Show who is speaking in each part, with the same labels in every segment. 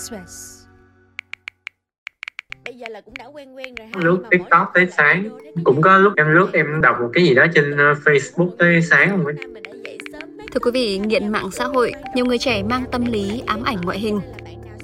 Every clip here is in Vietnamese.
Speaker 1: Express
Speaker 2: bây giờ là cũng đã quen quen rồi ha
Speaker 3: lướt tiktok tới sáng cũng có lúc em lướt em đọc một cái gì đó trên ờ, facebook tới sáng không ấy.
Speaker 1: Thưa quý vị, nghiện mạng xã hội, nhiều người trẻ mang tâm lý ám ảnh ngoại hình.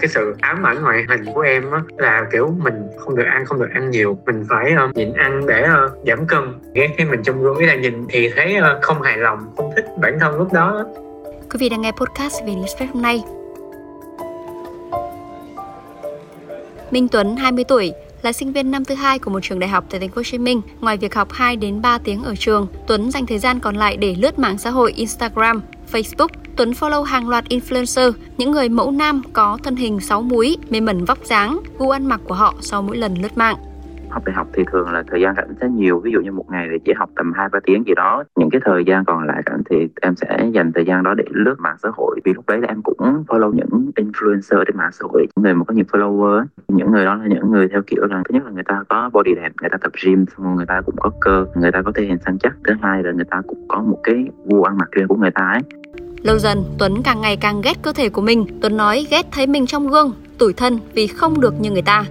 Speaker 3: cái sự ám ảnh ngoại hình của em á là kiểu mình không được ăn không được ăn nhiều mình phải ờ, nhịn ăn để ờ, giảm cân ghét khi mình trong gương ý là nhìn thì thấy ờ, không hài lòng không thích bản thân lúc đó
Speaker 1: Quý vị đang nghe podcast về Express hôm nay. Minh Tuấn, 20 tuổi, là sinh viên năm thứ hai của một trường đại học tại thành phố Hồ Chí Minh. Ngoài việc học 2 đến 3 tiếng ở trường, Tuấn dành thời gian còn lại để lướt mạng xã hội Instagram, Facebook. Tuấn follow hàng loạt influencer, những người mẫu nam có thân hình sáu múi, mê mẩn vóc dáng, gu ăn mặc của họ sau mỗi lần lướt mạng
Speaker 4: học đại học thì thường là thời gian rảnh sẽ nhiều ví dụ như một ngày thì chỉ học tầm hai ba tiếng gì đó những cái thời gian còn lại rảnh thì em sẽ dành thời gian đó để lướt mạng xã hội vì lúc đấy là em cũng follow những influencer trên mạng xã hội những người mà có nhiều follower những người đó là những người theo kiểu là thứ nhất là người ta có body đẹp người ta tập gym xong rồi người ta cũng có cơ người ta có thể hình săn chắc thứ hai là người ta cũng có một cái gu ăn mặc riêng của người ta ấy
Speaker 1: Lâu dần, Tuấn càng ngày càng ghét cơ thể của mình. Tuấn nói ghét thấy mình trong gương, tủi thân vì không được như người ta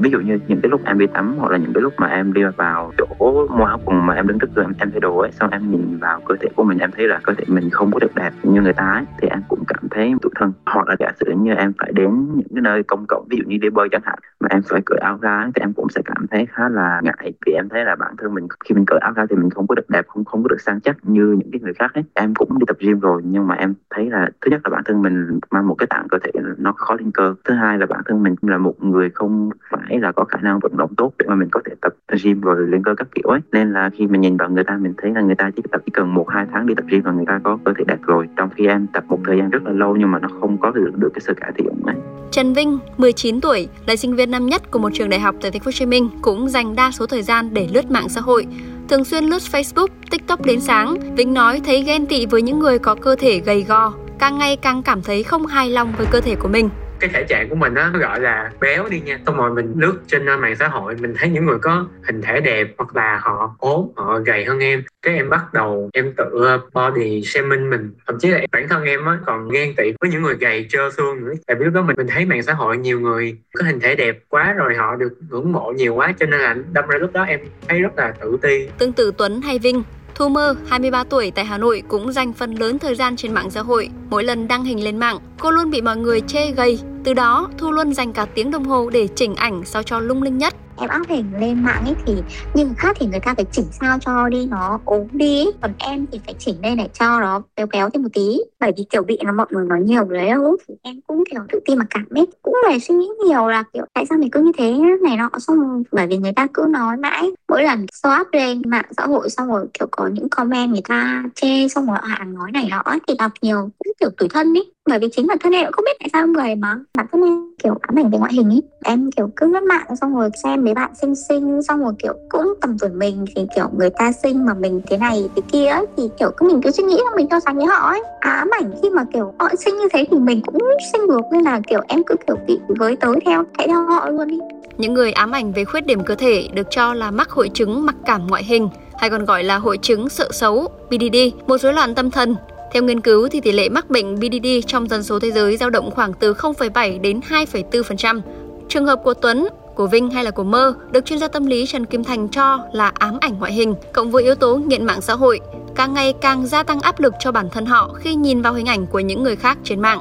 Speaker 4: ví dụ như những cái lúc em đi tắm hoặc là những cái lúc mà em đi vào chỗ mua áo quần mà em đứng trước gương em, em thay đồ ấy xong em nhìn vào cơ thể của mình em thấy là cơ thể mình không có được đẹp như người ta ấy thì em cũng cảm thấy tủi thân. Hoặc là giả sử như em phải đến những cái nơi công cộng ví dụ như đi bơi chẳng hạn mà em phải cởi áo ra thì em cũng sẽ cảm thấy khá là ngại vì em thấy là bản thân mình khi mình cởi áo ra thì mình không có được đẹp không không có được sang chắc như những cái người khác ấy. Em cũng đi tập gym rồi nhưng mà em thấy là thứ nhất là bản thân mình mang một cái tạng cơ thể nó khó lên cơ thứ hai là bản thân mình là một người không phải là có khả năng vận động tốt để mà mình có thể tập gym rồi lên cơ các kiểu ấy nên là khi mình nhìn vào người ta mình thấy là người ta chỉ tập chỉ cần một hai tháng đi tập gym là người ta có cơ thể đẹp rồi trong khi em tập một thời gian rất là lâu nhưng mà nó không có được được cái sự cải thiện ấy
Speaker 1: Trần Vinh, 19 tuổi, là sinh viên năm nhất của một trường đại học tại thành phố Hồ Chí Minh, cũng dành đa số thời gian để lướt mạng xã hội. Thường xuyên lướt Facebook, TikTok đến sáng, Vinh nói thấy ghen tị với những người có cơ thể gầy gò, càng ngày càng cảm thấy không hài lòng với cơ thể của mình
Speaker 3: cái thể trạng của mình á nó gọi là béo đi nha. Xong rồi mình lướt trên ờ, mạng xã hội mình thấy những người có hình thể đẹp hoặc là họ ốm họ gầy hơn em cái em bắt đầu em tự ờ, body shaming mình. Thậm chí là bản thân em á còn ghen tị với những người gầy trơ xương nữa. Tại vì lúc đó mình mình thấy mạng xã hội nhiều người có hình thể đẹp quá rồi họ được ngưỡng mộ nhiều quá cho nên là đâm ra lúc đó em thấy rất là tự ti.
Speaker 1: Tương tự Tuấn hay Vinh, Thu Mơ, 23 tuổi tại Hà Nội cũng dành phần lớn thời gian trên mạng xã hội. Mỗi lần đăng hình lên mạng, cô luôn bị mọi người chê gầy. Từ đó, Thu luôn dành cả tiếng đồng hồ để chỉnh ảnh sao cho lung linh nhất.
Speaker 5: em up hình lên mạng ấy thì nhưng khác thì người ta phải chỉnh sao cho đi nó ốm đi ấy. còn em thì phải chỉnh đây để cho nó béo béo thêm một tí bởi vì kiểu bị nó mọi người nói nhiều đấy đâu thì em cũng kiểu tự ti mà cảm ấy cũng phải suy nghĩ nhiều là kiểu tại sao mình cứ như thế này nọ xong rồi bởi vì người ta cứ nói mãi mỗi lần swap lên mạng xã hội xong rồi kiểu có những comment người ta chê xong rồi hàng nói này nọ thì đọc nhiều cũng kiểu tủi thân ý. Bởi vì chính bản thân em cũng không biết tại sao người mà. Bản thân em kiểu ám ảnh về ngoại hình ấy em kiểu cứ lướt mạng xong rồi xem mấy bạn xinh xinh xong rồi kiểu cũng tầm tuổi mình thì kiểu người ta xinh mà mình thế này thế kia ấy, thì kiểu cứ mình cứ suy nghĩ là mình so sánh với họ ấy. Ám ảnh khi mà kiểu họ xinh như thế thì mình cũng xinh được nên là kiểu em cứ kiểu bị với tới theo chạy theo họ luôn đi
Speaker 1: những người ám ảnh về khuyết điểm cơ thể được cho là mắc hội chứng mặc cảm ngoại hình, hay còn gọi là hội chứng sợ xấu, BDD, một rối loạn tâm thần. Theo nghiên cứu thì tỷ lệ mắc bệnh BDD trong dân số thế giới dao động khoảng từ 0,7 đến 2,4%. Trường hợp của Tuấn, của Vinh hay là của Mơ được chuyên gia tâm lý Trần Kim Thành cho là ám ảnh ngoại hình cộng với yếu tố nghiện mạng xã hội, càng ngày càng gia tăng áp lực cho bản thân họ khi nhìn vào hình ảnh của những người khác trên mạng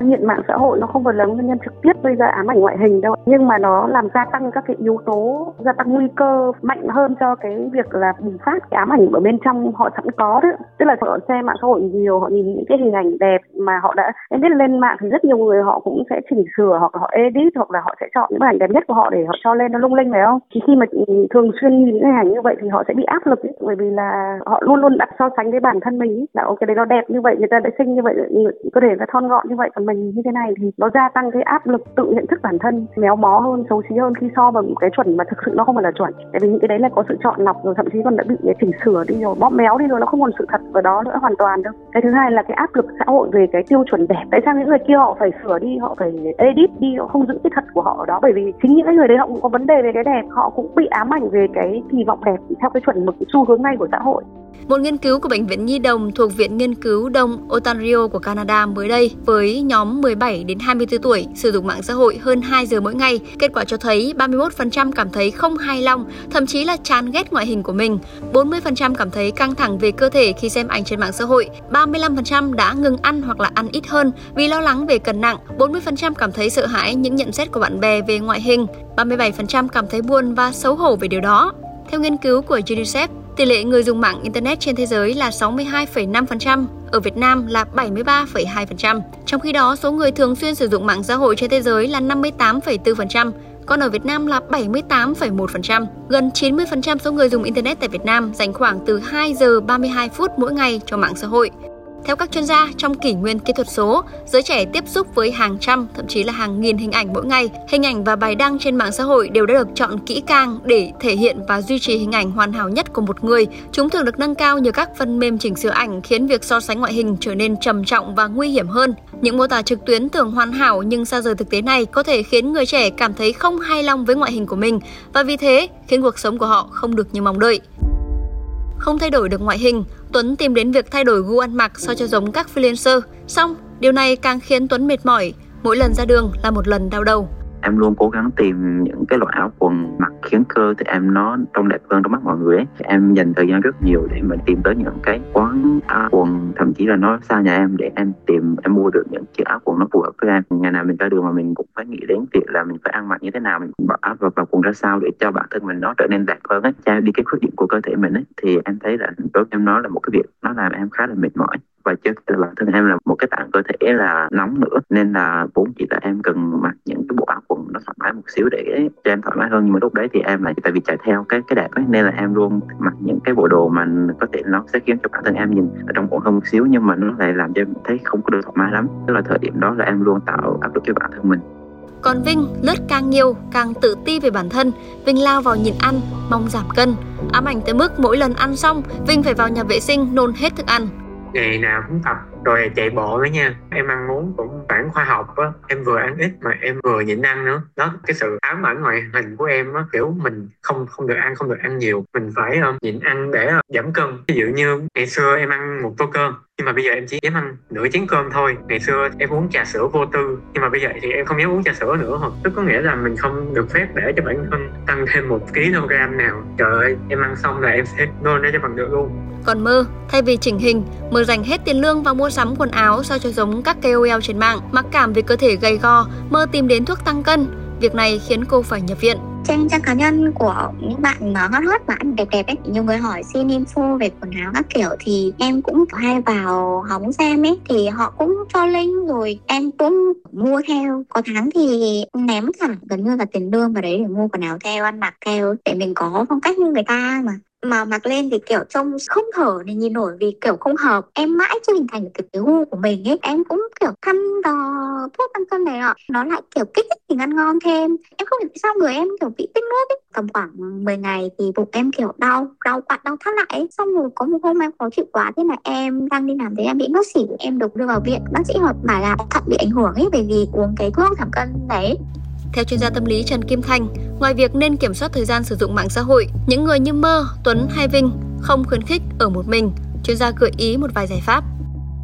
Speaker 6: nghiện mạng xã hội nó không phải là nguyên nhân trực tiếp gây ra ám ảnh ngoại hình đâu. Nhưng mà nó làm gia tăng các cái yếu tố gia tăng nguy cơ mạnh hơn cho cái việc là bùng phát cái ám ảnh ở bên trong họ sẵn có đấy tức là họ xem mạng xã hội nhiều họ nhìn những cái hình ảnh đẹp mà họ đã em biết lên mạng thì rất nhiều người họ cũng sẽ chỉnh sửa hoặc là họ edit hoặc là họ sẽ chọn những bức ảnh đẹp nhất của họ để họ cho lên nó lung linh phải không? Thì khi mà thường xuyên nhìn những hình ảnh như vậy thì họ sẽ bị áp lực ấy, bởi vì là họ luôn luôn đặt so sánh với bản thân mình ấy. là ok đấy nó đẹp như vậy người ta đã xinh như vậy cơ thể nó thon gọn như vậy còn mình như thế này thì nó gia tăng cái áp lực tự nhận thức bản thân, méo mó hơn, xấu xí hơn khi so với một cái chuẩn mà thực sự nó không phải là chuẩn. Tại vì những cái đấy là có sự chọn lọc rồi thậm chí còn đã bị chỉnh sửa đi rồi, bóp méo đi rồi, nó không còn sự thật ở đó nữa hoàn toàn đâu. Cái thứ hai là cái áp lực xã hội về cái tiêu chuẩn đẹp. Tại sao những người kia họ phải sửa đi, họ phải edit đi, họ không giữ cái thật của họ ở đó? Bởi vì chính những cái người đấy họ cũng có vấn đề về cái đẹp, họ cũng bị ám ảnh về cái kỳ vọng đẹp theo cái chuẩn mực, xu hướng ngay của xã hội.
Speaker 1: Một nghiên cứu của Bệnh viện Nhi đồng thuộc Viện Nghiên cứu Đông Ontario của Canada mới đây với nhóm nhóm 17 đến 24 tuổi sử dụng mạng xã hội hơn 2 giờ mỗi ngày. Kết quả cho thấy 31% cảm thấy không hài lòng, thậm chí là chán ghét ngoại hình của mình. 40% cảm thấy căng thẳng về cơ thể khi xem ảnh trên mạng xã hội. 35% đã ngừng ăn hoặc là ăn ít hơn vì lo lắng về cân nặng. 40% cảm thấy sợ hãi những nhận xét của bạn bè về ngoại hình. 37% cảm thấy buồn và xấu hổ về điều đó. Theo nghiên cứu của UNICEF, tỷ lệ người dùng mạng Internet trên thế giới là 62,5%, ở Việt Nam là 73,2%. Trong khi đó, số người thường xuyên sử dụng mạng xã hội trên thế giới là 58,4%, còn ở Việt Nam là 78,1%. Gần 90% số người dùng Internet tại Việt Nam dành khoảng từ 2 giờ 32 phút mỗi ngày cho mạng xã hội. Theo các chuyên gia, trong kỷ nguyên kỹ thuật số, giới trẻ tiếp xúc với hàng trăm, thậm chí là hàng nghìn hình ảnh mỗi ngày. Hình ảnh và bài đăng trên mạng xã hội đều đã được chọn kỹ càng để thể hiện và duy trì hình ảnh hoàn hảo nhất của một người. Chúng thường được nâng cao nhờ các phần mềm chỉnh sửa ảnh khiến việc so sánh ngoại hình trở nên trầm trọng và nguy hiểm hơn. Những mô tả trực tuyến tưởng hoàn hảo nhưng xa rời thực tế này có thể khiến người trẻ cảm thấy không hài lòng với ngoại hình của mình và vì thế khiến cuộc sống của họ không được như mong đợi. Không thay đổi được ngoại hình, Tuấn tìm đến việc thay đổi gu ăn mặc sao cho giống các freelancer. Xong, điều này càng khiến Tuấn mệt mỏi, mỗi lần ra đường là một lần đau đầu
Speaker 4: em luôn cố gắng tìm những cái loại áo quần mặc khiến cơ thì em nó trông đẹp hơn trong mắt mọi người ấy. em dành thời gian rất nhiều để mình tìm tới những cái quán áo quần thậm chí là nó xa nhà em để em tìm em mua được những chiếc áo quần nó phù hợp với em. Ngày nào mình ra đường mà mình cũng phải nghĩ đến việc là mình phải ăn mặc như thế nào mình bỏ áo vào, vào quần ra sao để cho bản thân mình nó trở nên đẹp hơn ấy. Tra đi cái khuyết điểm của cơ thể mình ấy thì em thấy là đối với em nó là một cái việc nó làm em khá là mệt mỏi và chứ là bản thân em là một cái tạng cơ thể là nóng nữa. Nên là vốn chỉ là em cần mặc những cái bộ áo quần nó thoải mái một xíu để cho em thoải mái hơn. Nhưng mà lúc đấy thì em là tại vì chạy theo cái cái đẹp ấy, nên là em luôn mặc những cái bộ đồ mà có thể nó sẽ khiến cho bản thân em nhìn ở trong ổn hơn một xíu, nhưng mà nó lại làm cho em thấy không có được thoải mái lắm. Tức là thời điểm đó là em luôn tạo áp lực cho bản thân mình.
Speaker 1: Còn Vinh lướt càng nhiều, càng tự ti về bản thân. Vinh lao vào nhịn ăn, mong giảm cân. Ám ảnh tới mức mỗi lần ăn xong, Vinh phải vào nhà vệ sinh, nôn hết thức ăn
Speaker 3: ngày nào cũng tập rồi chạy bộ nữa nha. Em ăn uống cũng phản khoa học á em vừa ăn ít mà em vừa nhịn ăn nữa. Đó cái sự ám ảnh ngoại hình của em á kiểu mình không không được ăn không được ăn nhiều. Mình phải uh, nhịn ăn để uh, giảm cân. Ví dụ như ngày xưa em ăn một tô cơm nhưng mà bây giờ em chỉ dám ăn nửa chén cơm thôi. Ngày xưa em uống trà sữa vô tư. Nhưng mà bây giờ thì em không dám uống trà sữa nữa. Hoặc tức có nghĩa là mình không được phép để cho bản thân tăng thêm một kg nào. Trời ơi, em ăn xong là em sẽ nôn ra cho bằng được luôn.
Speaker 1: Còn mơ, thay vì chỉnh hình, mơ dành hết tiền lương vào mua sắm quần áo sao cho giống các KOL trên mạng, mặc cảm về cơ thể gầy gò, mơ tìm đến thuốc tăng cân. Việc này khiến cô phải nhập viện
Speaker 5: trên trang cá nhân của những bạn mà hot hot mà ăn đẹp đẹp ấy, nhiều người hỏi xin info về quần áo các kiểu thì em cũng hay vào hóng xem ấy, thì họ cũng cho link rồi em cũng mua theo. Có tháng thì ném thẳng gần như là tiền lương vào đấy để mua quần áo theo, ăn mặc theo, để mình có phong cách như người ta mà mà mặc lên thì kiểu trông không thở để nhìn nổi vì kiểu không hợp. Em mãi chưa hình thành được cái, cái gu của mình ấy. Em cũng kiểu thăm dò thuốc tăng cân này nọ. Nó lại kiểu kích thích mình ăn ngon thêm. Em không hiểu sao người em kiểu bị tích nước ấy. Tầm khoảng 10 ngày thì bụng em kiểu đau đau quặn đau thắt lại ấy. xong rồi có một hôm em khó chịu quá thế là em đang đi làm thế em bị ngất xỉu em được đưa vào viện. Bác sĩ họ bảo là thận bị ảnh hưởng ấy bởi vì uống cái thuốc giảm cân đấy
Speaker 1: theo chuyên gia tâm lý Trần Kim Thanh, ngoài việc nên kiểm soát thời gian sử dụng mạng xã hội, những người như Mơ, Tuấn hay Vinh không khuyến khích ở một mình. Chuyên gia gợi ý một vài giải pháp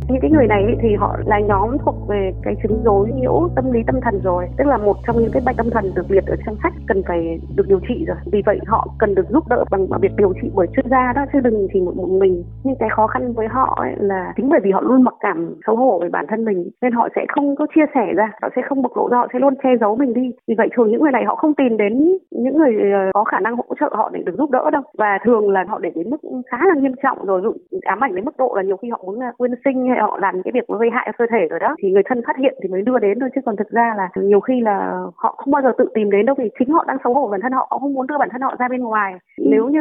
Speaker 6: những cái người này thì họ là nhóm thuộc về cái chứng rối nhiễu tâm lý tâm thần rồi. Tức là một trong những cái bệnh tâm thần được liệt ở trong sách cần phải được điều trị rồi. Vì vậy họ cần được giúp đỡ bằng việc điều trị bởi chuyên gia đó chứ đừng chỉ một, một mình. Nhưng cái khó khăn với họ ấy là chính bởi vì họ luôn mặc cảm xấu hổ về bản thân mình nên họ sẽ không có chia sẻ ra họ sẽ không bộc lộ ra họ sẽ luôn che giấu mình đi. Vì vậy thường những người này họ không tìm đến những người ờ, có khả năng hỗ trợ họ để được giúp đỡ đâu. Và thường là họ để đến mức khá là nghiêm trọng rồi dụ ám ảnh đến mức độ là nhiều khi họ muốn là quyên sinh hay họ làm những cái việc gây hại cho cơ thể rồi đó thì người thân phát hiện thì mới đưa đến thôi. Chứ còn thực ra là nhiều khi là họ không bao giờ tự tìm đến đâu vì chính họ đang xấu hổ bản thân họ họ không muốn đưa bản thân họ ra bên ngoài. Ừ. nếu như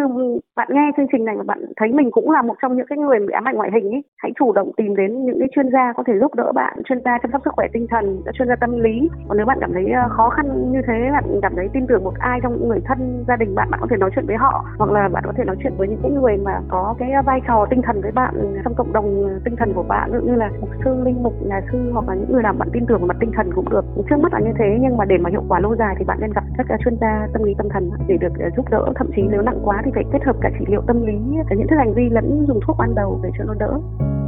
Speaker 6: bạn nghe chương trình này mà bạn thấy mình cũng là một trong những cái người bị ám ảnh ngoại hình ấy hãy chủ động tìm đến những cái chuyên gia có thể giúp đỡ bạn chuyên gia chăm sóc sức khỏe tinh thần chuyên gia tâm lý. Còn nếu bạn cảm thấy ờ, khó khăn như thế bạn cảm thấy tin tưởng một ai trong người thân gia đình bạn bạn có thể nói chuyện với họ. Hoặc là bạn có thể nói chuyện với những cái người mà có cái vai trò tinh thần với bạn trong cộng đồng tinh thần của bạn ví dụ như là mục sư linh mục, nhà sư hoặc là những người làm bạn tin tưởng về mặt tinh thần cũng được. Trước mắt là như thế, nhưng mà để mà hiệu quả lâu dài thì bạn nên gặp các à, chuyên gia tâm lý tâm thần để được à, giúp đỡ. Thậm chí nếu nặng quá thì phải kết hợp cả trị liệu tâm lý, cả những thức hành vi lẫn dùng thuốc ban đầu để cho nó đỡ.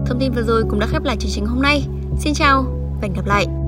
Speaker 1: Thông tin vừa rồi cũng đã khép lại chương trình hôm nay. Xin chào và hẹn gặp lại.